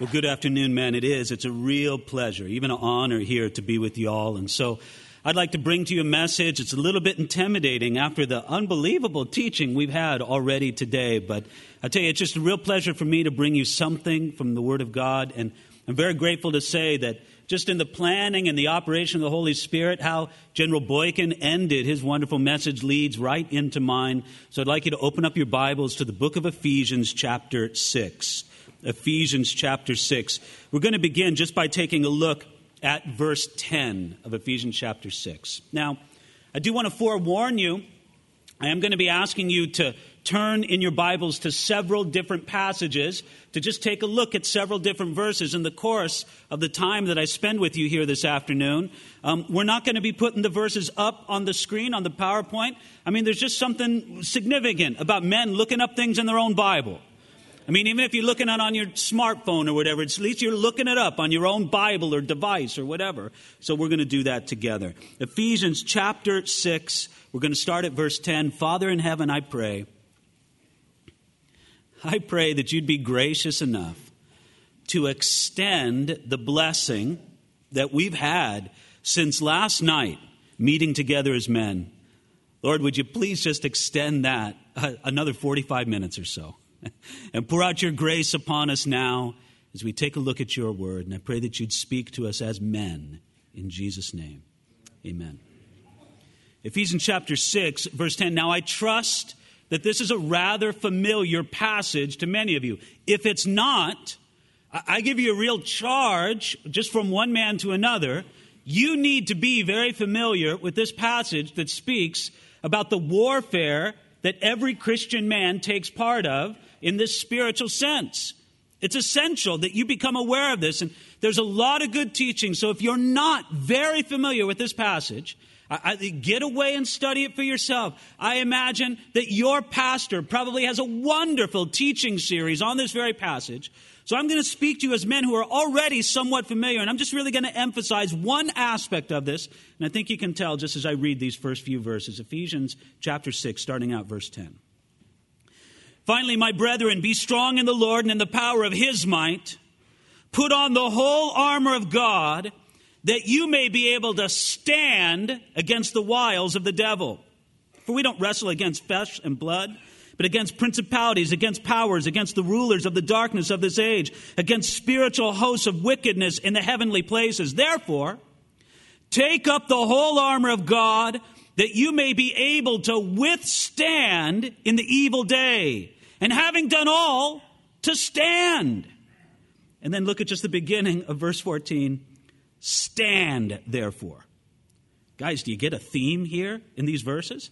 Well, good afternoon, man. It is. It's a real pleasure, even an honor here to be with you all. And so I'd like to bring to you a message. It's a little bit intimidating after the unbelievable teaching we've had already today. But I tell you, it's just a real pleasure for me to bring you something from the Word of God. And I'm very grateful to say that just in the planning and the operation of the Holy Spirit, how General Boykin ended his wonderful message leads right into mine. So I'd like you to open up your Bibles to the book of Ephesians, chapter 6. Ephesians chapter 6. We're going to begin just by taking a look at verse 10 of Ephesians chapter 6. Now, I do want to forewarn you, I am going to be asking you to turn in your Bibles to several different passages to just take a look at several different verses in the course of the time that I spend with you here this afternoon. Um, we're not going to be putting the verses up on the screen on the PowerPoint. I mean, there's just something significant about men looking up things in their own Bible. I mean, even if you're looking at on your smartphone or whatever, at least you're looking it up on your own Bible or device or whatever. So we're going to do that together. Ephesians chapter 6, we're going to start at verse 10. Father in heaven, I pray. I pray that you'd be gracious enough to extend the blessing that we've had since last night, meeting together as men. Lord, would you please just extend that uh, another 45 minutes or so? and pour out your grace upon us now as we take a look at your word. And I pray that you'd speak to us as men in Jesus' name. Amen. Ephesians chapter 6, verse 10. Now I trust that this is a rather familiar passage to many of you. If it's not, I give you a real charge just from one man to another. You need to be very familiar with this passage that speaks about the warfare that every Christian man takes part of in this spiritual sense. It's essential that you become aware of this. And there's a lot of good teaching. So if you're not very familiar with this passage, I, I, get away and study it for yourself. I imagine that your pastor probably has a wonderful teaching series on this very passage. So I'm going to speak to you as men who are already somewhat familiar, and I'm just really going to emphasize one aspect of this. And I think you can tell just as I read these first few verses Ephesians chapter 6, starting out verse 10. Finally, my brethren, be strong in the Lord and in the power of his might. Put on the whole armor of God that you may be able to stand against the wiles of the devil. For we don't wrestle against flesh and blood, but against principalities, against powers, against the rulers of the darkness of this age, against spiritual hosts of wickedness in the heavenly places. Therefore, take up the whole armor of God that you may be able to withstand in the evil day and having done all, to stand. And then look at just the beginning of verse 14 stand, therefore. Guys, do you get a theme here in these verses?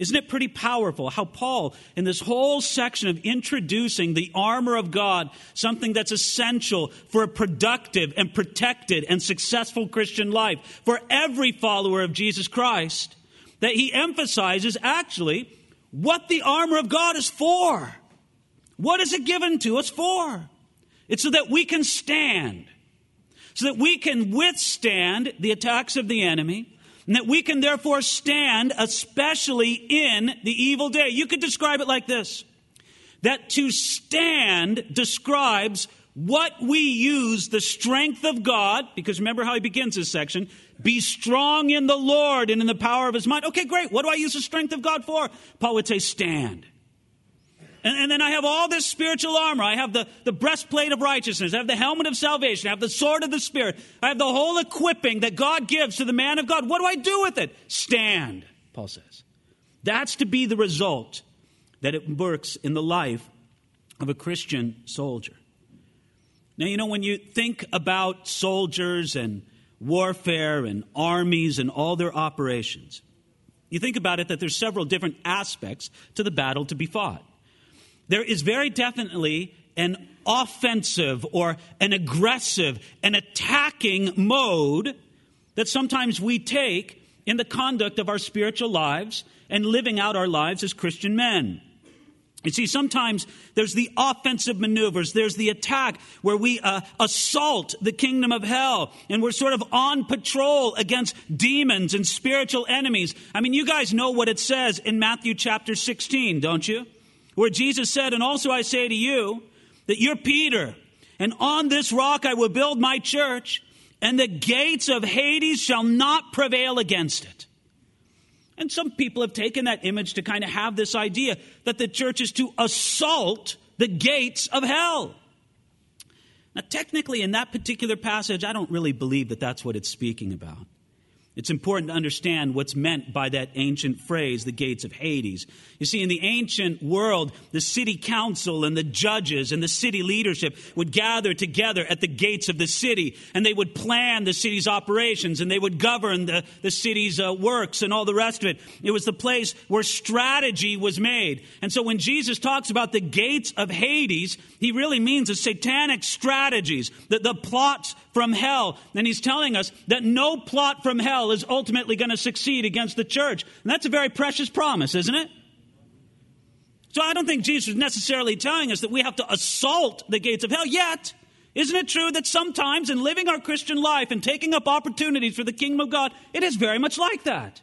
Isn't it pretty powerful how Paul, in this whole section of introducing the armor of God, something that's essential for a productive and protected and successful Christian life, for every follower of Jesus Christ, that he emphasizes actually what the armor of God is for. What is it given to us for? It's so that we can stand, so that we can withstand the attacks of the enemy, and that we can therefore stand, especially in the evil day. You could describe it like this that to stand describes what we use the strength of God, because remember how he begins this section be strong in the Lord and in the power of his might. Okay, great. What do I use the strength of God for? Paul would say, stand. And, and, then I have all this spiritual armor. I have the, the breastplate of righteousness. I have the helmet of salvation. I have the sword of the Spirit. I have the whole equipping that God gives to the man of God. What do I do with it? Stand, Paul says. That's to be the result that it works in the life of a Christian soldier. Now, you know, when you think about soldiers and warfare and armies and all their operations. You think about it that there's several different aspects to the battle to be fought. There is very definitely an offensive or an aggressive, an attacking mode that sometimes we take in the conduct of our spiritual lives and living out our lives as Christian men. You see, sometimes there's the offensive maneuvers, there's the attack where we uh, assault the kingdom of hell, and we're sort of on patrol against demons and spiritual enemies. I mean, you guys know what it says in Matthew chapter 16, don't you? Where Jesus said, And also I say to you that you're Peter, and on this rock I will build my church, and the gates of Hades shall not prevail against it. And some people have taken that image to kind of have this idea that the church is to assault the gates of hell. Now, technically, in that particular passage, I don't really believe that that's what it's speaking about. It's important to understand what's meant by that ancient phrase, the gates of Hades. You see, in the ancient world, the city council and the judges and the city leadership would gather together at the gates of the city and they would plan the city's operations and they would govern the, the city's uh, works and all the rest of it. It was the place where strategy was made. And so when Jesus talks about the gates of Hades, he really means the satanic strategies, the, the plots from hell. And he's telling us that no plot from hell is ultimately going to succeed against the church. And that's a very precious promise, isn't it? So I don't think Jesus is necessarily telling us that we have to assault the gates of hell yet. Isn't it true that sometimes in living our Christian life and taking up opportunities for the kingdom of God, it is very much like that?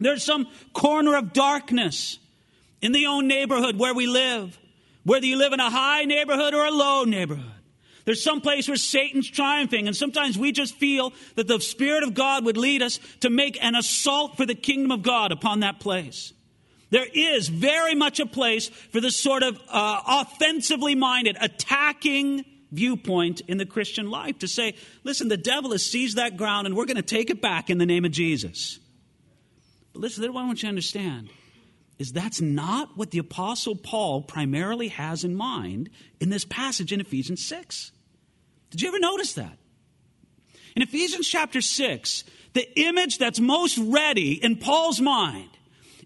There's some corner of darkness in the own neighborhood where we live, whether you live in a high neighborhood or a low neighborhood. There's some place where Satan's triumphing, and sometimes we just feel that the Spirit of God would lead us to make an assault for the kingdom of God upon that place. There is very much a place for this sort of uh, offensively minded, attacking viewpoint in the Christian life to say, listen, the devil has seized that ground and we're going to take it back in the name of Jesus. But listen, what I want you to understand is that's not what the Apostle Paul primarily has in mind in this passage in Ephesians 6. Did you ever notice that? In Ephesians chapter 6, the image that's most ready in Paul's mind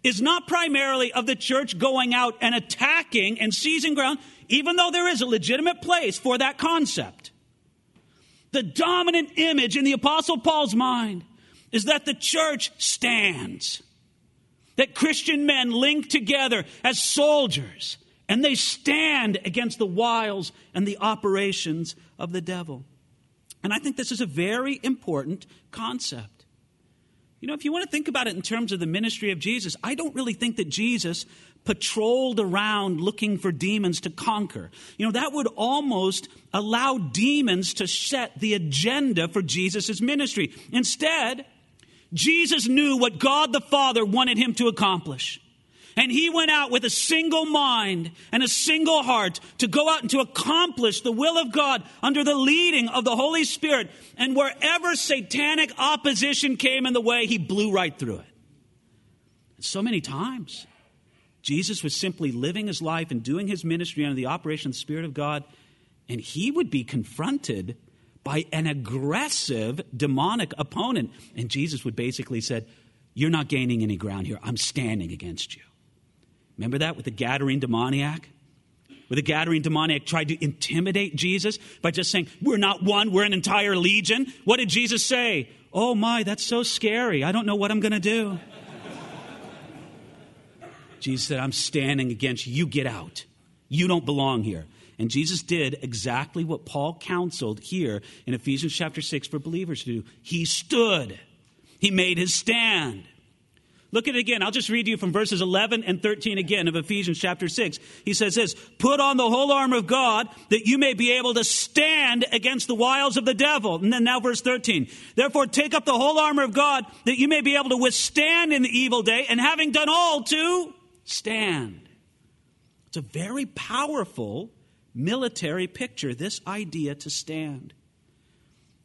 is not primarily of the church going out and attacking and seizing ground, even though there is a legitimate place for that concept. The dominant image in the Apostle Paul's mind is that the church stands, that Christian men link together as soldiers and they stand against the wiles and the operations of the devil. And I think this is a very important concept. You know, if you want to think about it in terms of the ministry of Jesus, I don't really think that Jesus patrolled around looking for demons to conquer. You know, that would almost allow demons to set the agenda for Jesus' ministry. Instead, Jesus knew what God the Father wanted him to accomplish. And he went out with a single mind and a single heart to go out and to accomplish the will of God under the leading of the Holy Spirit. And wherever satanic opposition came in the way, he blew right through it. And so many times, Jesus was simply living his life and doing his ministry under the operation of the Spirit of God, and he would be confronted by an aggressive demonic opponent. And Jesus would basically said, You're not gaining any ground here. I'm standing against you. Remember that with the Gadarene demoniac? Where the Gadarene demoniac tried to intimidate Jesus by just saying, We're not one, we're an entire legion. What did Jesus say? Oh my, that's so scary. I don't know what I'm going to do. Jesus said, I'm standing against you. You get out. You don't belong here. And Jesus did exactly what Paul counseled here in Ephesians chapter 6 for believers to do. He stood, he made his stand. Look at it again. I'll just read you from verses 11 and 13 again of Ephesians chapter 6. He says this Put on the whole armor of God that you may be able to stand against the wiles of the devil. And then now, verse 13. Therefore, take up the whole armor of God that you may be able to withstand in the evil day, and having done all, to stand. It's a very powerful military picture, this idea to stand.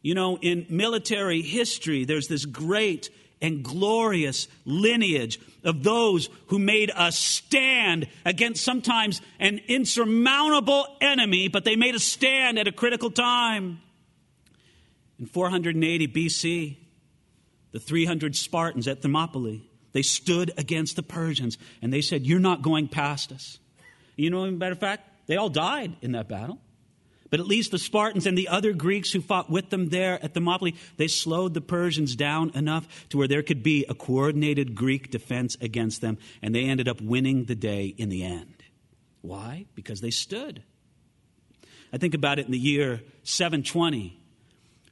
You know, in military history, there's this great and glorious lineage of those who made a stand against sometimes an insurmountable enemy, but they made a stand at a critical time. In 480 BC, the 300 Spartans at Thermopylae, they stood against the Persians and they said, You're not going past us. You know, matter of fact, they all died in that battle. But at least the Spartans and the other Greeks who fought with them there at Thermopylae, they slowed the Persians down enough to where there could be a coordinated Greek defense against them, and they ended up winning the day in the end. Why? Because they stood. I think about it in the year 720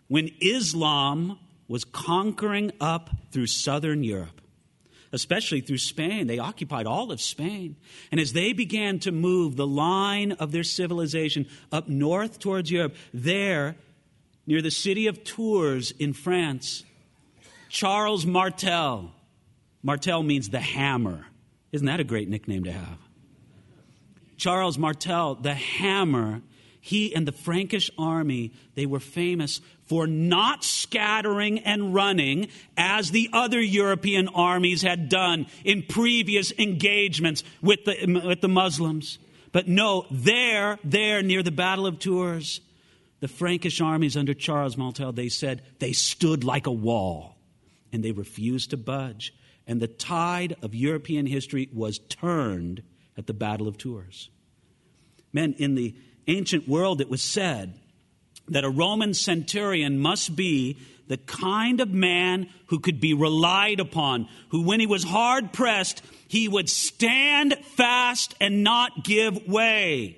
when Islam was conquering up through southern Europe especially through Spain. They occupied all of Spain. And as they began to move the line of their civilization up north towards Europe, there, near the city of Tours in France, Charles Martel, Martel means the hammer. Isn't that a great nickname to have? Charles Martel, the hammer, he and the Frankish army, they were famous for not scattering and running as the other European armies had done in previous engagements with the, with the Muslims. But no, there, there near the Battle of Tours, the Frankish armies under Charles Martel, they said they stood like a wall and they refused to budge. And the tide of European history was turned at the Battle of Tours. Men, in the ancient world, it was said that a Roman centurion must be the kind of man who could be relied upon, who, when he was hard pressed, he would stand fast and not give way.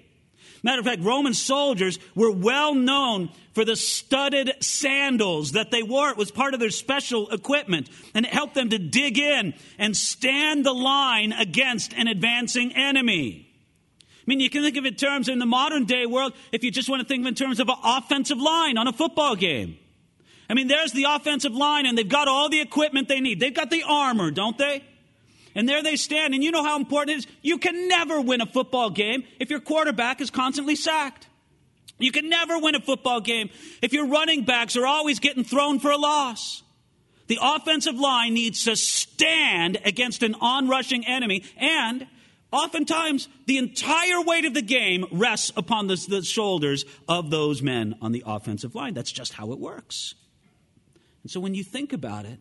Matter of fact, Roman soldiers were well known for the studded sandals that they wore. It was part of their special equipment, and it helped them to dig in and stand the line against an advancing enemy. I mean, you can think of it in terms in the modern day world if you just want to think in terms of an offensive line on a football game. I mean, there's the offensive line, and they've got all the equipment they need. They've got the armor, don't they? And there they stand. And you know how important it is? You can never win a football game if your quarterback is constantly sacked. You can never win a football game if your running backs are always getting thrown for a loss. The offensive line needs to stand against an onrushing enemy, and Oftentimes, the entire weight of the game rests upon the, the, shoulders of those men on the offensive line. That's just how it works. And so, when you think about it,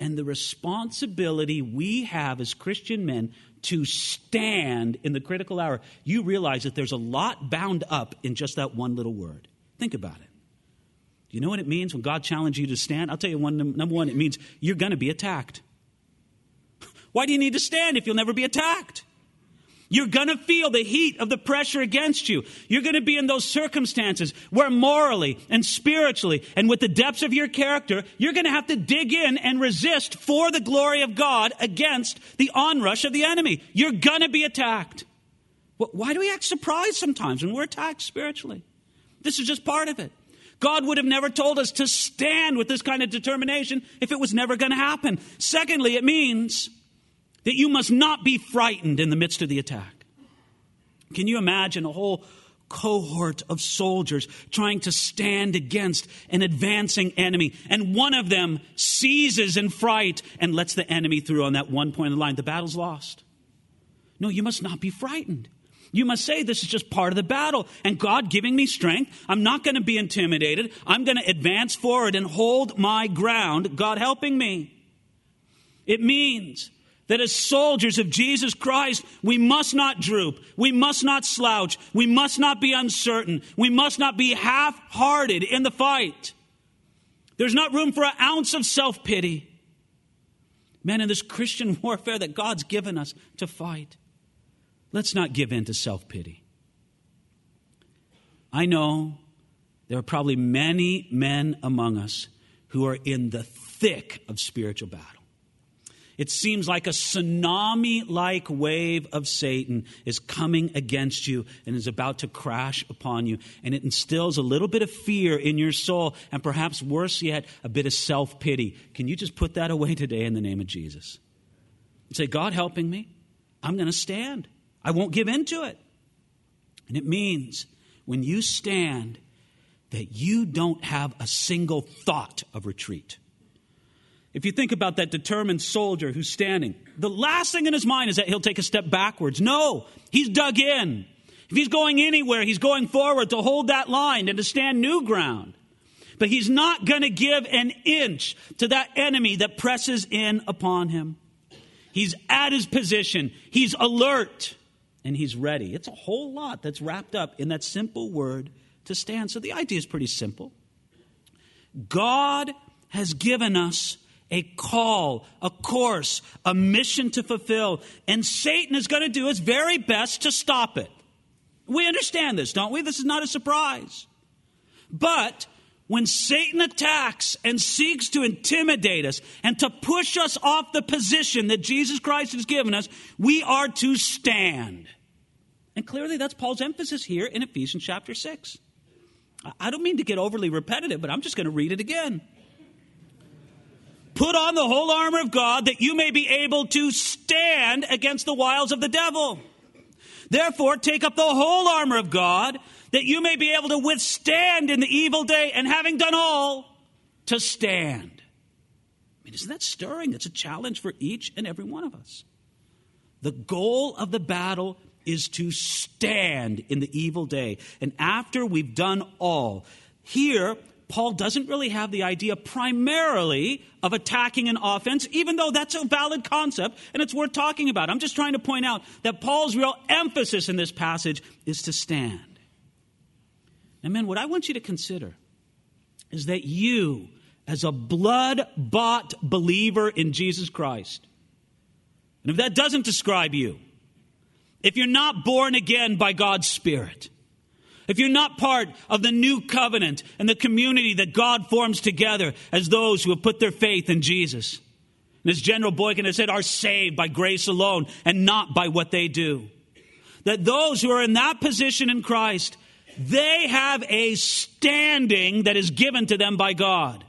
and the responsibility we have as Christian men to stand in the critical hour, you realize that there's a lot bound up in just that one little word. Think about it. Do you know what it means when God challenges you to stand? I'll tell you one number one, it means you're going to be attacked. Why do you need to stand if you'll never be attacked? You're going to feel the heat of the pressure against you. You're going to be in those circumstances where morally and spiritually and with the depths of your character, you're going to have to dig in and resist for the glory of God against the onrush of the enemy. You're going to be attacked. Why do we act surprised sometimes when we're attacked spiritually? This is just part of it. God would have never told us to stand with this kind of determination if it was never going to happen. Secondly, it means that you must not be frightened in the midst of the attack. Can you imagine a whole cohort of soldiers trying to stand against an advancing enemy, and one of them seizes in fright and lets the enemy through on that one point of the line? The battle's lost. No, you must not be frightened. You must say, This is just part of the battle. And God giving me strength, I'm not going to be intimidated. I'm going to advance forward and hold my ground, God helping me. It means that as soldiers of Jesus Christ, we must not droop. We must not slouch. We must not be uncertain. We must not be half hearted in the fight. There's not room for an ounce of self pity. Men, in this Christian warfare that God's given us to fight, let's not give in to self pity. I know there are probably many men among us who are in the thick of spiritual battle. It seems like a tsunami like wave of Satan is coming against you and is about to crash upon you. And it instills a little bit of fear in your soul, and perhaps worse yet, a bit of self pity. Can you just put that away today in the name of Jesus? And say, God helping me, I'm going to stand. I won't give in to it. And it means when you stand, that you don't have a single thought of retreat. If you think about that determined soldier who's standing, the last thing in his mind is that he'll take a step backwards. No, he's dug in. If he's going anywhere, he's going forward to hold that line and to stand new ground. But he's not going to give an inch to that enemy that presses in upon him. He's at his position, he's alert. and he's ready. It's a whole lot that's wrapped up in that simple word to stand. So the idea is pretty simple. God has given us a call, a course, a mission to fulfill, and Satan is going to do his very best to stop it. We understand this, don't we? This is not a surprise. But when Satan attacks and seeks to intimidate us and to push us off the position that Jesus Christ has given us, we are to stand. And clearly, that's Paul's emphasis here in Ephesians chapter 6. I don't mean to get overly repetitive, but I'm just going to read it again. Put on the whole armor of God that you may be able to stand against the wiles of the devil. Therefore, take up the whole armor of God that you may be able to withstand in the evil day, and having done all, to stand. I mean, isn't that stirring? It's a challenge for each and every one of us. The goal of the battle is to stand in the evil day. And after we've done all, here, Paul doesn't really have the idea primarily of attacking an offense, even though that's a valid concept and it's worth talking about. I'm just trying to point out that Paul's real emphasis in this passage is to stand. And men, what I want you to consider is that you, as a blood bought believer in Jesus Christ, and if that doesn't describe you, if you're not born again by God's Spirit, if you're not part of the new covenant and the community that God forms together as those who have put their faith in Jesus, and as General Boykin has said, are saved by grace alone and not by what they do. That those who are in that position in Christ, they have a standing that is given to them by God.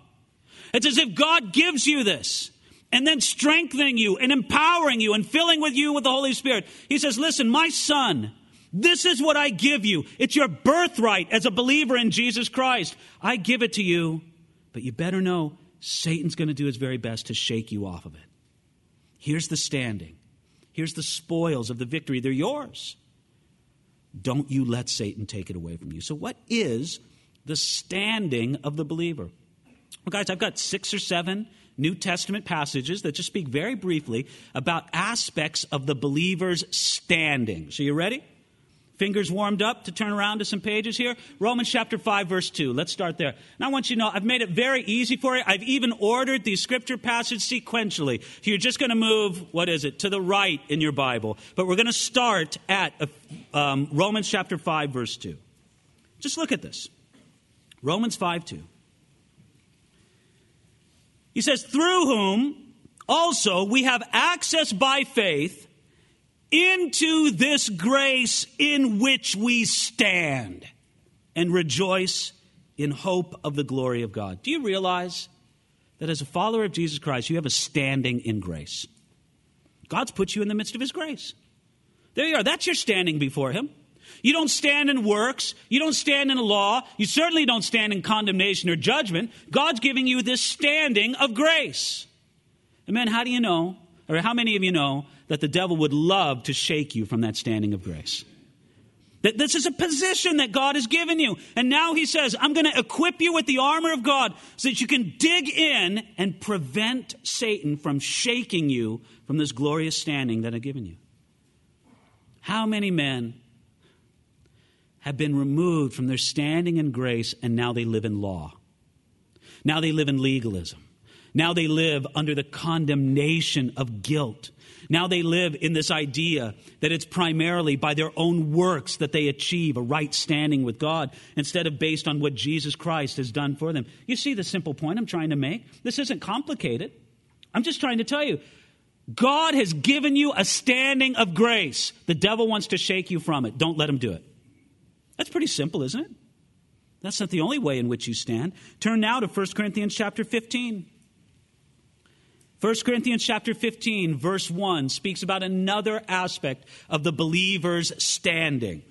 It's as if God gives you this and then strengthening you and empowering you and filling with you with the Holy Spirit. He says, Listen, my son, this is what I give you. It's your birthright as a believer in Jesus Christ. I give it to you, but you better know Satan's going to do his very best to shake you off of it. Here's the standing. Here's the spoils of the victory. They're yours. Don't you let Satan take it away from you. So, what is the standing of the believer? Well, guys, I've got six or seven New Testament passages that just speak very briefly about aspects of the believer's standing. So, you ready? Fingers warmed up to turn around to some pages here. Romans chapter 5, verse 2. Let's start there. And I want you to know, I've made it very easy for you. I've even ordered these scripture passages sequentially. You're just going to move, what is it, to the right in your Bible. But we're going to start at um, Romans chapter 5, verse 2. Just look at this Romans 5, 2. He says, through whom also we have access by faith into this grace in which we stand and rejoice in hope of the glory of God. Do you realize that as a follower of Jesus Christ, you have a standing in grace? God's put you in the midst of His grace. There you are. That's your standing before Him. You don't stand in works. You don't stand in law. You certainly don't stand in condemnation or judgment. God's giving you this standing of grace. And man, how do you know, or how many of you know, that the devil would love to shake you from that standing of grace. That this is a position that God has given you. And now he says, I'm going to equip you with the armor of God so that you can dig in and prevent Satan from shaking you from this glorious standing that I've given you. How many men have been removed from their standing in grace and now they live in law? Now they live in legalism. Now they live under the condemnation of guilt. Now they live in this idea that it's primarily by their own works that they achieve a right standing with God instead of based on what Jesus Christ has done for them. You see the simple point I'm trying to make? This isn't complicated. I'm just trying to tell you God has given you a standing of grace. The devil wants to shake you from it. Don't let him do it. That's pretty simple, isn't it? That's not the only way in which you stand. Turn now to 1 Corinthians chapter 15. 1 Corinthians chapter 15 verse 1 speaks about another aspect of the believer's standing.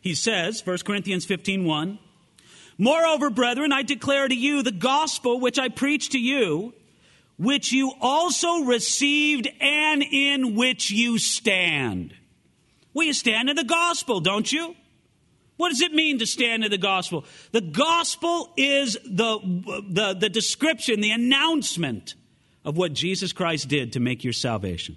He says, 1 Corinthians 15 1, Moreover, brethren, I declare to you the gospel which I preached to you, which you also received and in which you stand. You stand in the gospel, don't you? What does it mean to stand in the gospel? The gospel is the, the, the description, the announcement of what Jesus Christ did to make your salvation.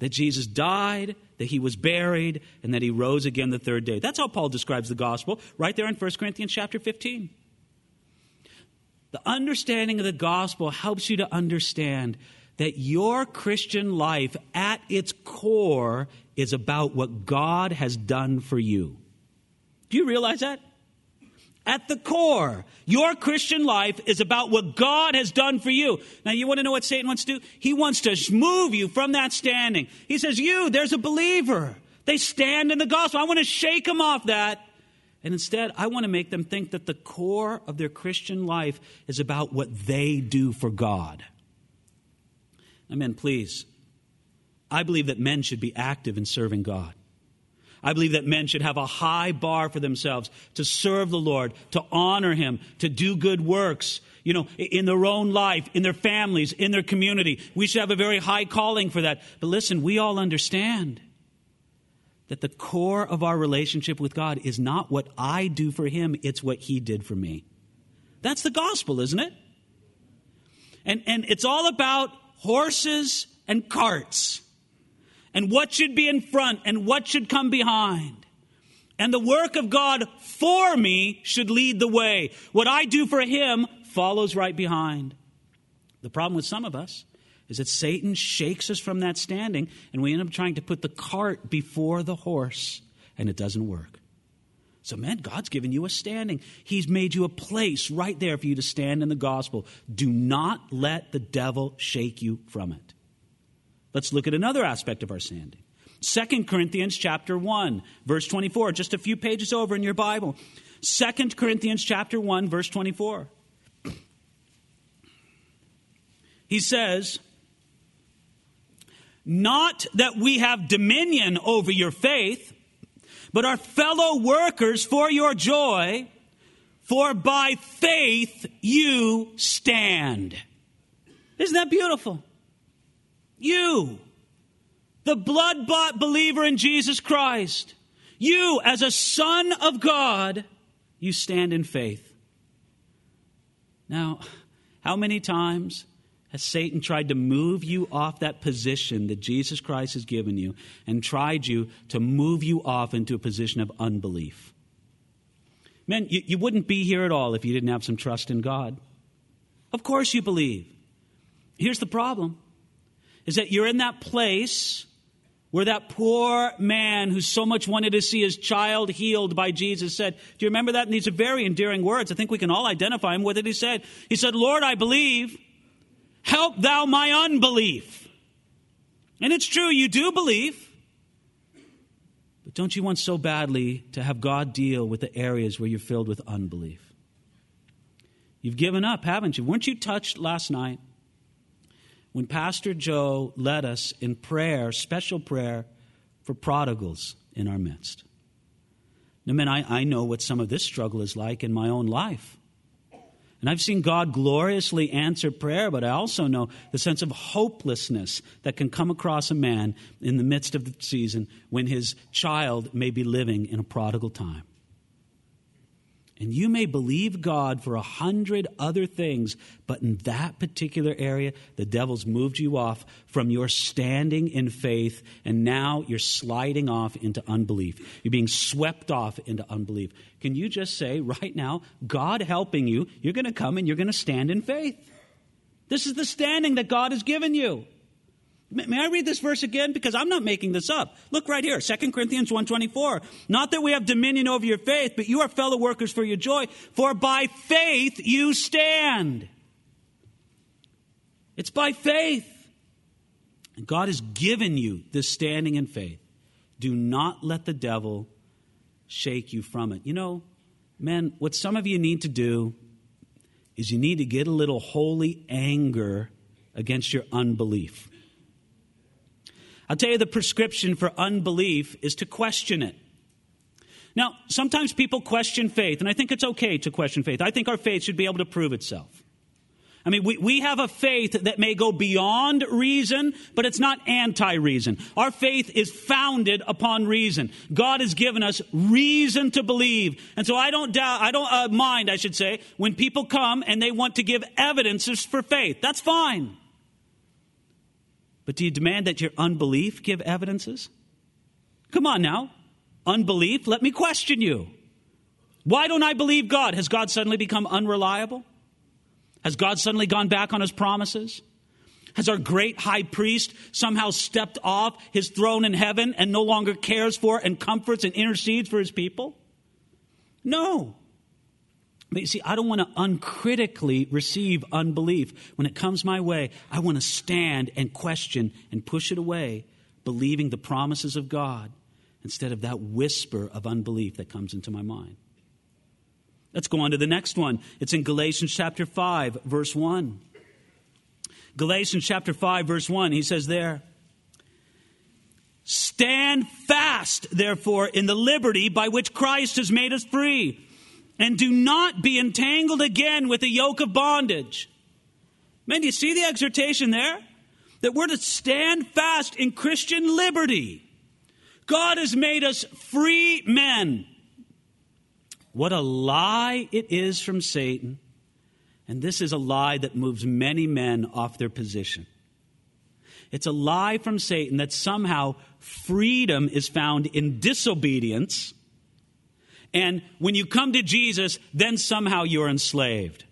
that Jesus died, that he was buried, and that he rose again the third day. That's how Paul describes the gospel, right there in 1 Corinthians chapter 15. The understanding of the gospel helps you to understand that your Christian life at its core is about what God has done for you. Do you realize that? At the core, your Christian life is about what God has done for you. Now, you want to know what Satan wants to do? He wants to move you from that standing. He says, You, there's a believer. They stand in the gospel. I want to shake them off that. And instead, I want to make them think that the core of their Christian life is about what they do for God. Amen, please. I believe that men should be active in serving God. I believe that men should have a high bar for themselves to serve the Lord, to honor Him, to do good works, you know, in their own life, in their families, in their community. We should have a very high calling for that. But listen, we all understand that the core of our relationship with God is not what I do for Him, it's what He did for me. That's the gospel, isn't it? And, and it's all about horses and carts and what should be in front and what should come behind. And the work of God for me should lead the way. What I do for Him follows right behind. The problem with some of us is that Satan shakes us from that standing, and we end up trying to put the cart before the horse, and it doesn't work. So, man, God's given you a standing. He's made you a place right there for you to stand in the gospel. Do not let the devil shake you from it. Let's look at another aspect of our standing. 2 Corinthians chapter 1, verse 24, just a few pages over in your Bible. 2 Corinthians chapter 1, verse 24. He says, Not that we have dominion over your faith, but are fellow workers for your joy, for by faith you stand. Isn't that beautiful? You, the blood bought believer in Jesus Christ, you, as a son of God, you stand in faith. Now, how many times has Satan tried to move you off that position that Jesus Christ has given you and tried you to move you off into a position of unbelief? Man, you, you wouldn't be here at all if you didn't have some trust in God. Of course you believe. Here's the problem is that you're in that place where that poor man who so much wanted to see his child healed by Jesus said, Do you remember that? And these are very endearing words. I think we can all identify him with it. He said, He said, Lord, I believe. Help thou my unbelief. And it's true, you do believe. But don't you want so badly to have God deal with the areas where you're filled with unbelief? You've given up, haven't you? Weren't you touched last night when Pastor Joe led us in prayer, special prayer for prodigals in our midst. Now, man, I, I know what some of this struggle is like in my own life. And I've seen God gloriously answer prayer, but I also know the sense of hopelessness that can come across a man in the midst of the season when his child may be living in a prodigal time. And you may believe God for a hundred other things, but in that particular area, the devil's moved you off from your standing in faith, and now you're sliding off into unbelief. You're being swept off into unbelief. Can you just say right now, God helping you, you're going to come and you're going to stand in faith? This is the standing that God has given you. May I read this verse again? Because I'm not making this up. Look right here, 2 Corinthians 1.24. Not that we have dominion over your faith, but you are fellow workers for your joy, for by faith you stand. It's by faith. And God has given you this standing in faith. Do not let the devil shake you from it. You know, men, what some of you need to do is you need to get a little holy anger against your unbelief. I'll tell you the prescription for unbelief is to question it. Now, sometimes people question faith, and I think it's okay to question faith. I think our faith should be able to prove itself. I mean, we, we have a faith that may go beyond reason, but it's not anti reason. Our faith is founded upon reason. God has given us reason to believe. And so I don't doubt, I don't uh, mind, I should say, when people come and they want to give evidences for faith. That's fine. But do you demand that your unbelief give evidences? Come on now. Unbelief, let me question you. Why don't I believe God? Has God suddenly become unreliable? Has God suddenly gone back on his promises? Has our great high priest somehow stepped off his throne in heaven and no longer cares for and comforts and intercedes for his people? No. But you see, I don't want to uncritically receive unbelief. When it comes my way, I want to stand and question and push it away, believing the promises of God instead of that whisper of unbelief that comes into my mind. Let's go on to the next one. It's in Galatians chapter 5, verse 1. Galatians chapter 5, verse 1, he says there, Stand fast, therefore, in the liberty by which Christ has made us free, and do not be entangled again with the yoke of bondage. Man, do you see the exhortation there? That we're to stand fast in Christian liberty. God has made us free men. What a lie it is from Satan. And this is a lie that moves many men off their position. It's a lie from Satan that somehow freedom is found in disobedience. And when you come to Jesus, then somehow you're enslaved.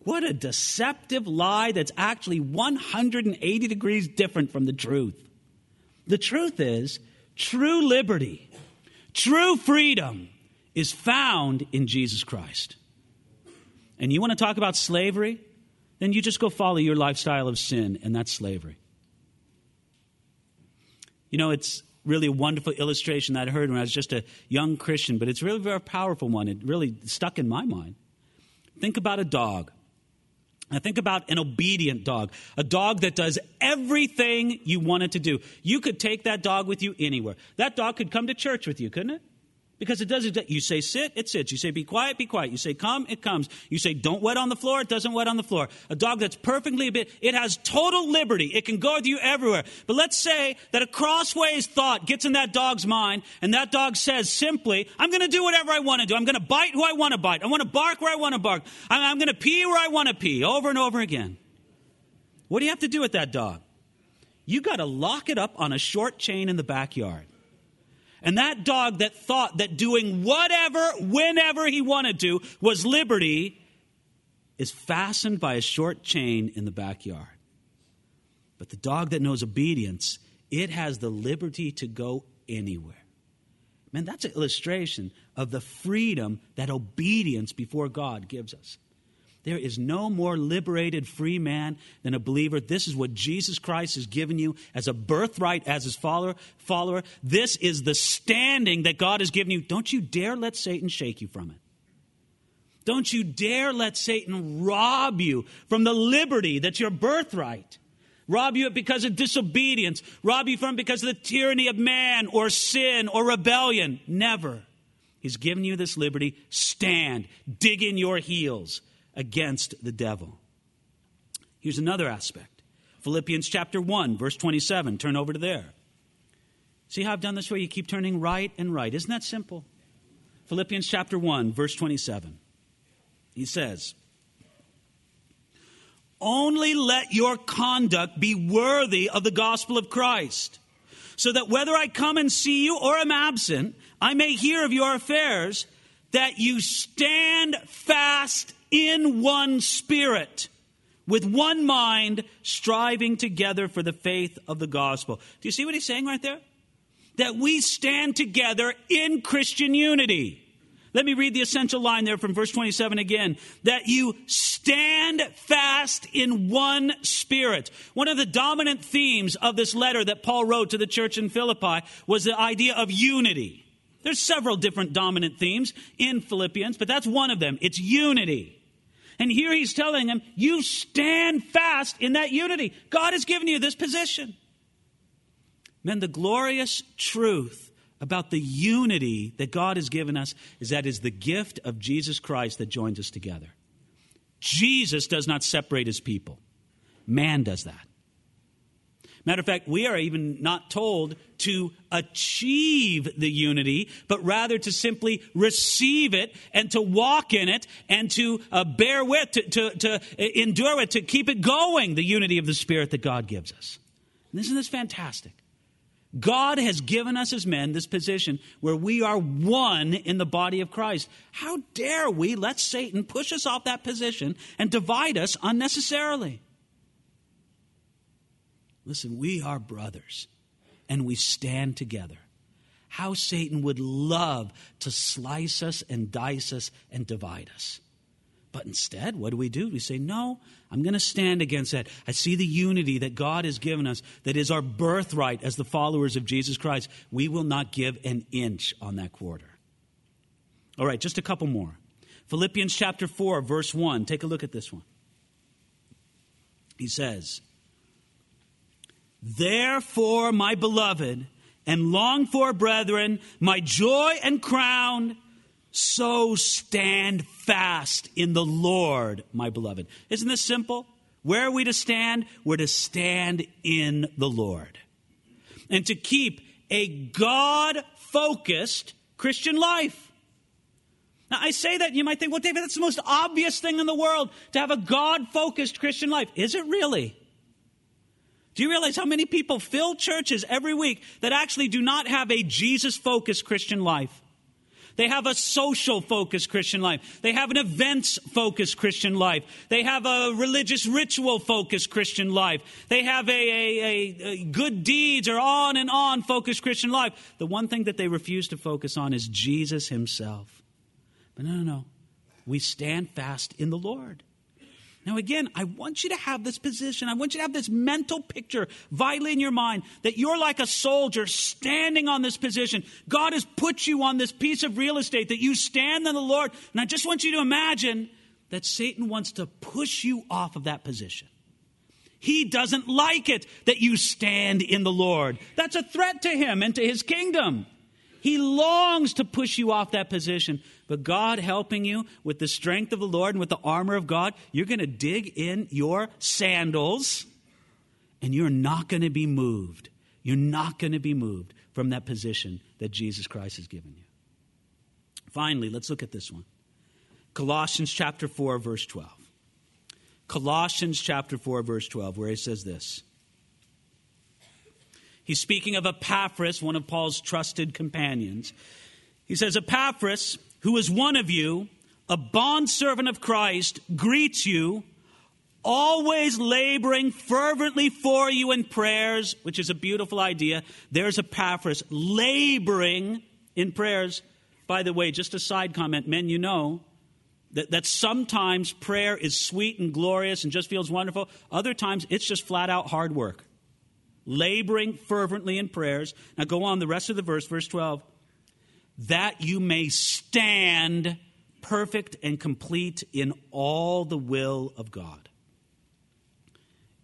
What a deceptive lie that's actually 180 degrees different from the truth. The truth is, true liberty, true freedom is found in Jesus Christ. And you want to talk about slavery? Then you just go follow your lifestyle of sin, and that's slavery. You know, it's really a wonderful illustration that I heard when I was just a young Christian, but it's really a very powerful one. It really stuck in my mind. Think about a dog. Now, think about an obedient dog, a dog that does everything you want it to do. You could take that dog with you anywhere. That dog could come to church with you, couldn't it? Because it does it. You say sit, it sits. You say be quiet, be quiet. You say come, it comes. You say don't wet on the floor, it doesn't wet on the floor. A dog that's perfectly bit, it has total liberty. It can go with you everywhere. But let's say that a crossways thought gets in that dog's mind, and that dog says simply, I'm going to do whatever I want to do. I'm going to bite who I want to bite. I want to bark where I want to bark. I'm, I'm going to pee where I want to pee, over and over again. What do you have to do with that dog? You got to lock it up on a short chain in the backyard. And that dog that thought that doing whatever, whenever he wanted to was liberty is fastened by a short chain in the backyard. But the dog that knows obedience, it has the liberty to go anywhere. Man, that's an illustration of the freedom that obedience before God gives us. There is no more liberated free man than a believer. This is what Jesus Christ has given you as a birthright as his follower. follower. This is the standing that God has given you. Don't you dare let Satan shake you from it. Don't you dare let Satan rob you from the liberty that's your birthright. Rob you because of disobedience. Rob you from because of the tyranny of man or sin or rebellion. Never. He's given you this liberty. Stand. Dig in your heels against the devil. Here's another aspect Philippians chapter 1, verse 27. Turn over to there. See how I've done this for you? Keep turning right and right. Isn't that simple? Philippians chapter 1, verse 27. He says, Only let your conduct be worthy of the gospel of Christ, so that whether I come and see you or am absent, I may hear of your affairs, that you stand fast in one spirit, with one mind, striving together for the faith of the gospel. Do you see what he's saying right there? That we stand together in Christian unity. Let me read the essential line there from verse 27 again. That you stand fast in one spirit. One of the dominant themes of this letter that Paul wrote to the church in Philippi was the idea of unity. There's several different dominant themes in Philippians, but that's one of them. It's unity. And here he's telling them, you stand fast in that unity. God has given you this position. Men, the glorious truth about the unity that God has given us is that is the gift of Jesus Christ that joins us together. Jesus does not separate his people. Man does that. Matter of fact, we are even not told to achieve the unity, but rather to simply receive it and to walk in it and to uh, bear with, to, to, to endure it, to keep it going, the unity of the Spirit that God gives us. And isn't this fantastic? God has given us as men this position where we are one in the body of Christ. How dare we let Satan push us off that position and divide us unnecessarily? Listen, we are brothers and we stand together. How Satan would love to slice us and dice us and divide us. But instead, what do we do? We say, No, I'm going to stand against that. I see the unity that God has given us, that is our birthright as the followers of Jesus Christ. We will not give an inch on that quarter. All right, just a couple more. Philippians chapter 4, verse 1. Take a look at this one. He says, Therefore, my beloved and longed for brethren, my joy and crown, so stand fast in the Lord, my beloved. Isn't this simple? Where are we to stand? We're to stand in the Lord. And to keep a God focused Christian life. Now, I say that, you might think, well, David, that's the most obvious thing in the world to have a God focused Christian life. Is it really? Do you realize how many people fill churches every week that actually do not have a Jesus focused Christian life? They have a social focused Christian life. They have an events focused Christian life. They have a religious ritual focused Christian life. They have a, a, a, a, good deeds or on and on focused Christian life. The one thing that they refuse to focus on is Jesus himself. But no, no, no. We stand fast in the Lord. Now, again, I want you to have this position. I want you to have this mental picture vitally in your mind that you're like a soldier standing on this position. God has put you on this piece of real estate that you stand in the Lord. And I just want you to imagine that Satan wants to push you off of that position. He doesn't like it that you stand in the Lord. That's a threat to him and to his kingdom. He longs to push you off that position. But God helping you with the strength of the Lord and with the armor of God, you're going to dig in your sandals and you're not going to be moved. You're not going to be moved from that position that Jesus Christ has given you. Finally, let's look at this one Colossians chapter 4, verse 12. Colossians chapter 4, verse 12, where he says this. He's speaking of Epaphras, one of Paul's trusted companions. He says, Epaphras, who is one of you, a bondservant of Christ, greets you, always laboring fervently for you in prayers, which is a beautiful idea. There's Epaphras, laboring in prayers. By the way, just a side comment, men, you know that, that sometimes prayer is sweet and glorious and just feels wonderful. Other times it's just flat out hard work laboring fervently in prayers. Now go on the rest of the verse, verse 12. That you may stand perfect and complete in all the will of God.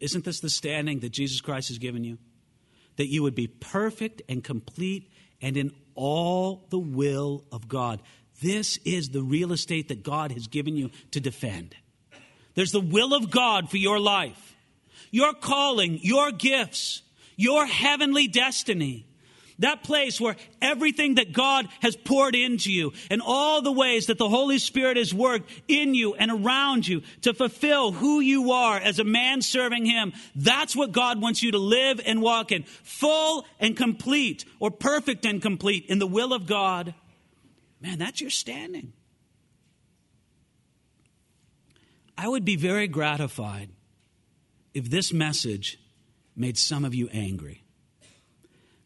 Isn't this the standing that Jesus Christ has given you? That you would be perfect and complete and in all the will of God. This is the real estate that God has given you to defend. There's the will of God for your life, your calling, your gifts your heavenly destiny. That place where everything that God has poured into you and all the ways that the Holy Spirit has worked in you and around you to fulfill who you are as a man serving Him. That's what God wants you to live and walk in. Full and complete or perfect and complete in the will of God. Man, that's your standing. I would be very gratified if this message made some of you angry.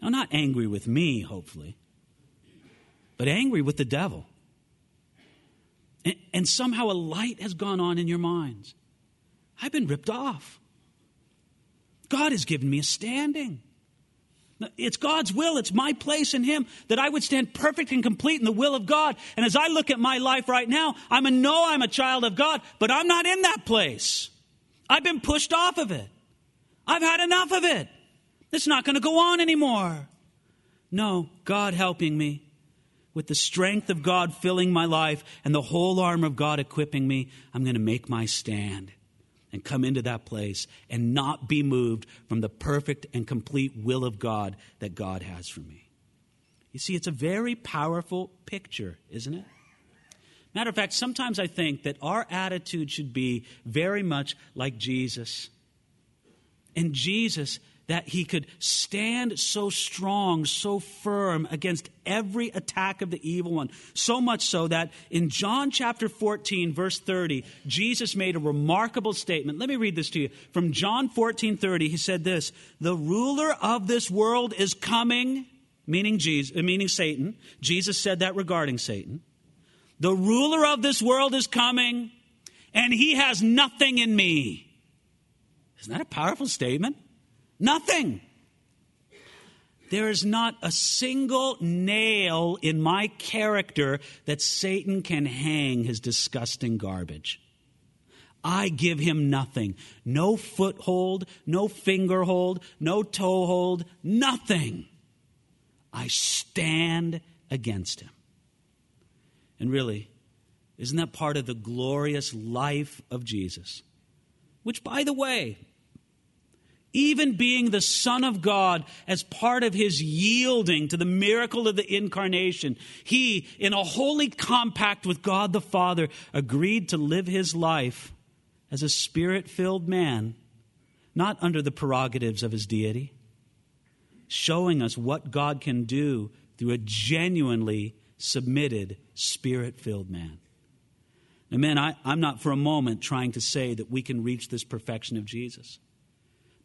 Now, not angry with me, hopefully, but angry with the devil. And, and, somehow a light has gone on in your minds. I've been ripped off. God has given me a standing. It's God's will. It's my place in Him that I would stand perfect and complete in the will of God. And as I look at my life right now, I'm a know I'm a child of God, but I'm not in that place. I've been pushed off of it. I've had enough of it. It's not going to go on anymore. No, God helping me with the strength of God filling my life and the whole arm of God equipping me, I'm going to make my stand and come into that place and not be moved from the perfect and complete will of God that God has for me. You see, it's a very powerful picture, isn't it? Matter of fact, sometimes I think that our attitude should be very much like Jesus. And Jesus that he could stand so strong, so firm against every attack of the evil one. So much so that in John chapter 14, verse 30, Jesus made a remarkable statement. Let me read this to you. From John 14, 30, he said this The ruler of this world is coming, meaning, Jesus, uh, meaning Satan. Jesus said that regarding Satan. The ruler of this world is coming, and he has nothing in me. Isn't that a powerful statement? Nothing. There is not a single nail in my character that Satan can hang his disgusting garbage. I give him nothing. No foothold, no fingerhold, no toehold, nothing. I stand against him. And really, isn't that part of the glorious life of Jesus? Which, by the way, even being the Son of God as part of his yielding to the miracle of the incarnation, he, in a holy compact with God the Father, agreed to live his life as a spirit filled man, not under the prerogatives of his deity, showing us what God can do through a genuinely submitted, spirit filled man. Now, man, I, I'm not for a moment trying to say that we can reach this perfection of Jesus.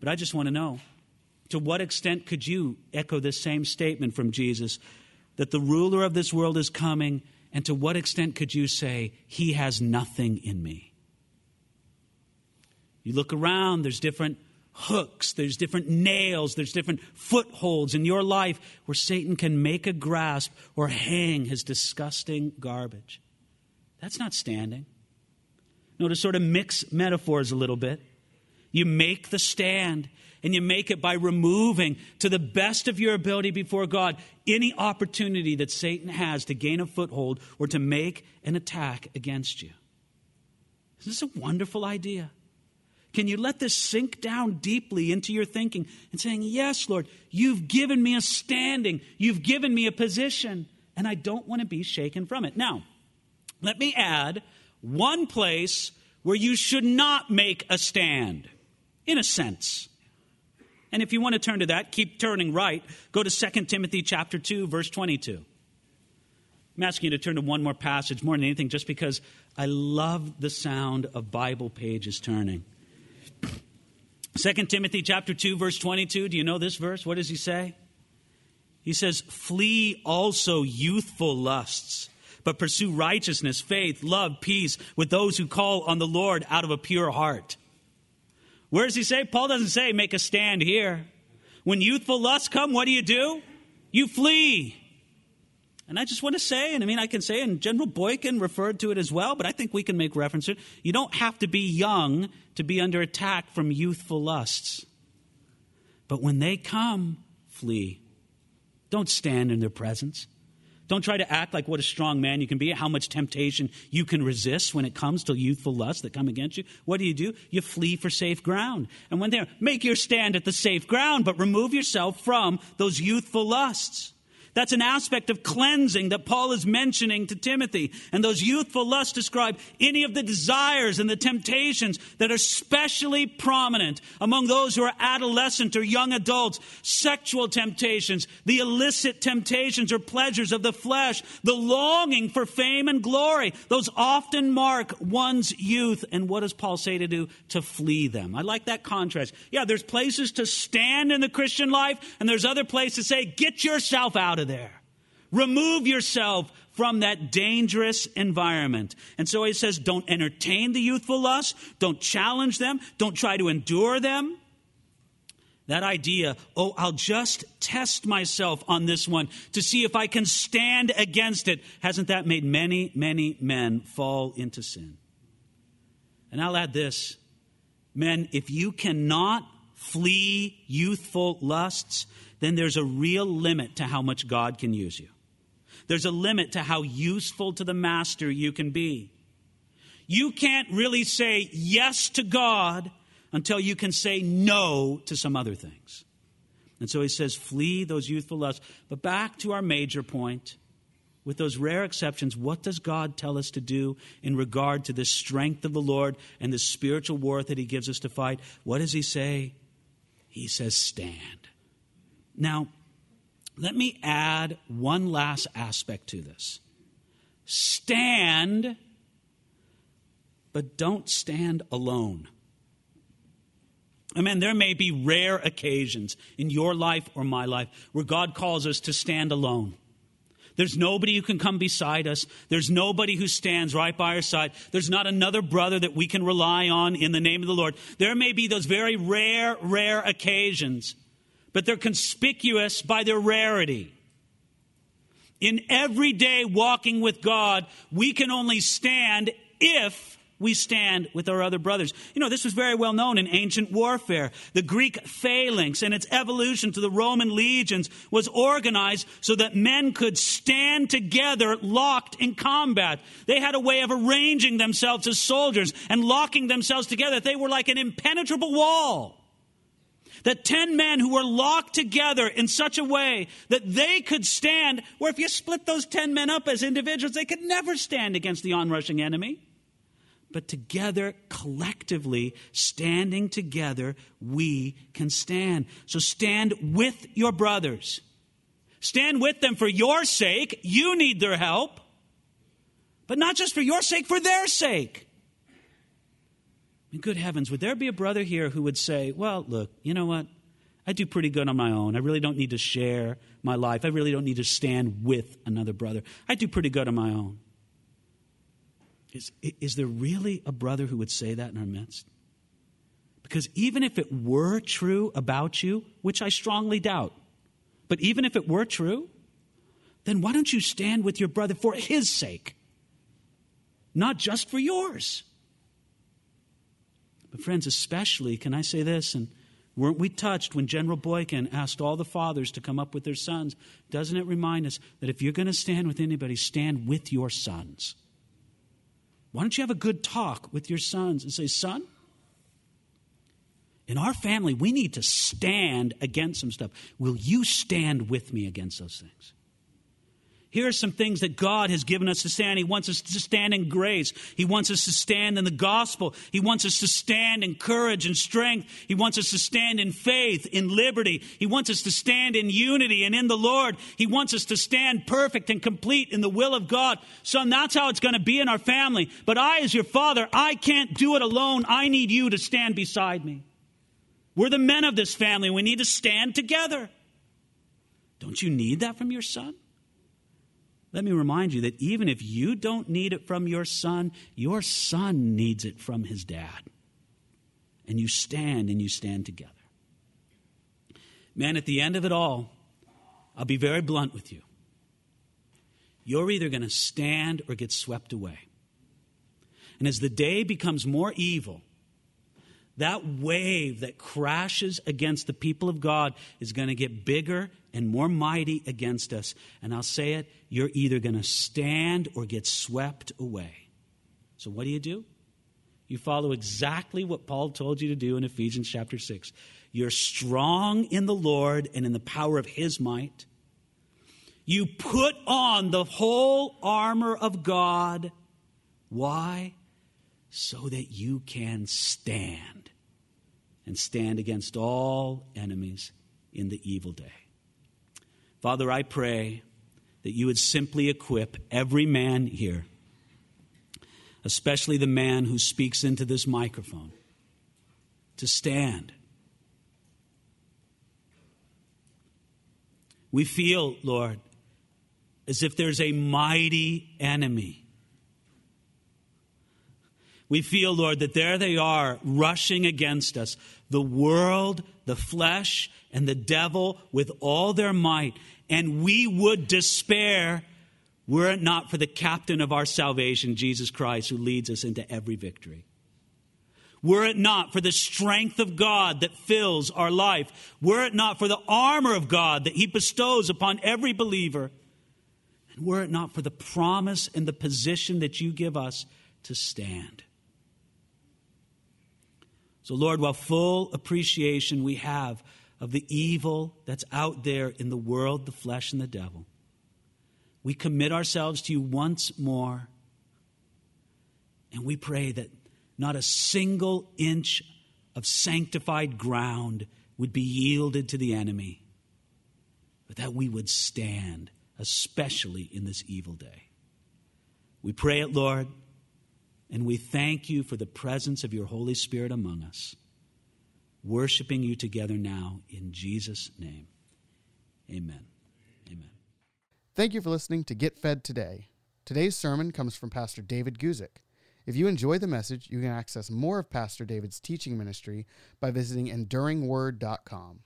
But I just want to know to what extent could you echo this same statement from Jesus that the ruler of this world is coming, and to what extent could you say, He has nothing in me? You look around, there's different hooks, there's different nails, there's different footholds in your life where Satan can make a grasp or hang his disgusting garbage. That's not standing. No, to sort of mix metaphors a little bit. You make the stand, and you make it by removing, to the best of your ability before God, any opportunity that Satan has to gain a foothold or to make an attack against you. This is a wonderful idea. Can you let this sink down deeply into your thinking and saying, Yes, Lord, you've given me a standing, you've given me a position, and I don't want to be shaken from it. Now, let me add one place where you should not make a stand in a sense. And if you want to turn to that, keep turning right. Go to 2 Timothy chapter 2 verse 22. I'm asking you to turn to one more passage more than anything just because I love the sound of Bible pages turning. 2 Timothy chapter 2 verse 22, do you know this verse? What does he say? He says, "Flee also youthful lusts, but pursue righteousness, faith, love, peace with those who call on the Lord out of a pure heart." Where does he say? Paul doesn't say make a stand here. When youthful lusts come, what do you do? You flee. And I just want to say, and I mean, I can say, and General Boykin referred to it as well, but I think we can make reference to it. You don't have to be young to be under attack from youthful lusts. But when they come, flee. Don't stand in their presence. Don't try to act like what a strong man you can be, how much temptation you can resist when it comes to youthful lusts that come against you. What do you do? You flee for safe ground. And when they're, make your stand at the safe ground, but remove yourself from those youthful lusts. That's an aspect of cleansing that Paul is mentioning to Timothy. And those youthful lusts describe any of the desires and the temptations that are especially prominent among those who are adolescent or young adults. Sexual temptations, the illicit temptations or pleasures of the flesh, the longing for fame and glory. Those often mark one's youth. And what does Paul say to do? To flee them. I like that contrast. Yeah, there's places to stand in the Christian life, and there's other places to say, get yourself out of there. Remove yourself from that dangerous environment. And so he says, don't entertain the youthful lust, don't challenge them, don't try to endure them. That idea, oh, I'll just test myself on this one to see if I can stand against it, hasn't that made many, many men fall into sin? And I'll add this men, if you cannot flee youthful lusts, then there's a real limit to how much God can use you. There's a limit to how useful to the master you can be. You can't really say yes to God until you can say no to some other things. And so he says, flee those youthful lusts. But back to our major point, with those rare exceptions, what does God tell us to do in regard to the strength of the Lord and the spiritual war that he gives us to fight? What does he say? He says, stand. Now, let me add one last aspect to this. Stand, but don't stand alone. I there may be rare occasions in your life or my life where God calls us to stand alone. There's nobody who can come beside us. There's nobody who stands right by our side. There's not another brother that we can rely on in the name of the Lord. There may be those very rare, rare occasions, but they're conspicuous by their rarity. In everyday walking with God, we can only stand if we stand with our other brothers. You know, this was very well known in ancient warfare. The Greek phalanx and its evolution to the Roman legions was organized so that men could stand together locked in combat. They had a way of arranging themselves as soldiers and locking themselves together. They were like an impenetrable wall. That 10 men who were locked together in such a way that they could stand, where if you split those 10 men up as individuals, they could never stand against the onrushing enemy but together, collectively, standing together, we can stand. So stand with your brothers. Stand with them for your sake. You need their help. But not just for your sake, for their sake. Good heavens, would there be a brother here who would say, Well, look, you know what? I do pretty good on my own. I really don't need to share my life. I really don't need to stand with another brother. I do pretty good on my own. Is, is there really a brother who would say that in our midst? Because even if it were true about you, which I strongly doubt, but even if it were true, then why don't you stand with your brother for his sake, not just for yours? But, friends, especially, can I say this? And weren't we touched when General Boykin asked all the fathers to come up with their sons? Doesn't it remind us that if you're going to stand with anybody, stand with your sons? Why don't you have a good talk with your sons and say, Son, in our family, we need to stand against some stuff. Will you stand with me against those things? Here are some things that God has given us to stand. He wants us to stand in grace. He wants us to stand in the gospel. He wants us to stand in courage and strength. He wants us to stand in faith, in liberty. He wants us to stand in unity and in the Lord. He wants us to stand perfect and complete in the will of God. Son, that's how it's going to be in our family. But I, as your father, I can't do it alone. I need you to stand beside me. We're the men of this family. We need to stand together. Don't you need that from your son? Let me remind you that even if you don't need it from your son, your son needs it from his dad. And you stand and you stand together. Man, at the end of it all, I'll be very blunt with you. You're either going to stand or get swept away. And as the day becomes more evil, that wave that crashes against the people of God is going to get bigger and more mighty against us. And I'll say it you're either going to stand or get swept away. So, what do you do? You follow exactly what Paul told you to do in Ephesians chapter 6. You're strong in the Lord and in the power of his might. You put on the whole armor of God. Why? So that you can stand and stand against all enemies in the evil day. Father, I pray that you would simply equip every man here, especially the man who speaks into this microphone, to stand. We feel, Lord, as if there's a mighty enemy. We feel, Lord, that there they are rushing against us the world, the flesh, and the devil with all their might and we would despair were it not for the captain of our salvation, Jesus Christ, who leads us into every victory. Were it not for the strength of God that fills our life, were it not for the armor of God that He bestows upon every believer, and were it not for the promise and the position that you give us to stand. So, Lord, while full appreciation we have of the evil that's out there in the world, the flesh, and the devil. We commit ourselves to you once more, and we pray that not a single inch of sanctified ground would be yielded to the enemy, but that we would stand, especially in this evil day. We pray it, Lord, and we thank you for the presence of your Holy Spirit among us, worshiping you together now in Jesus' name. Amen. Amen. Thank you for listening to Get Fed Today. Today's sermon comes from Pastor David Guzik. If you enjoy the message, you can access more of Pastor David's teaching ministry by visiting enduringword.com.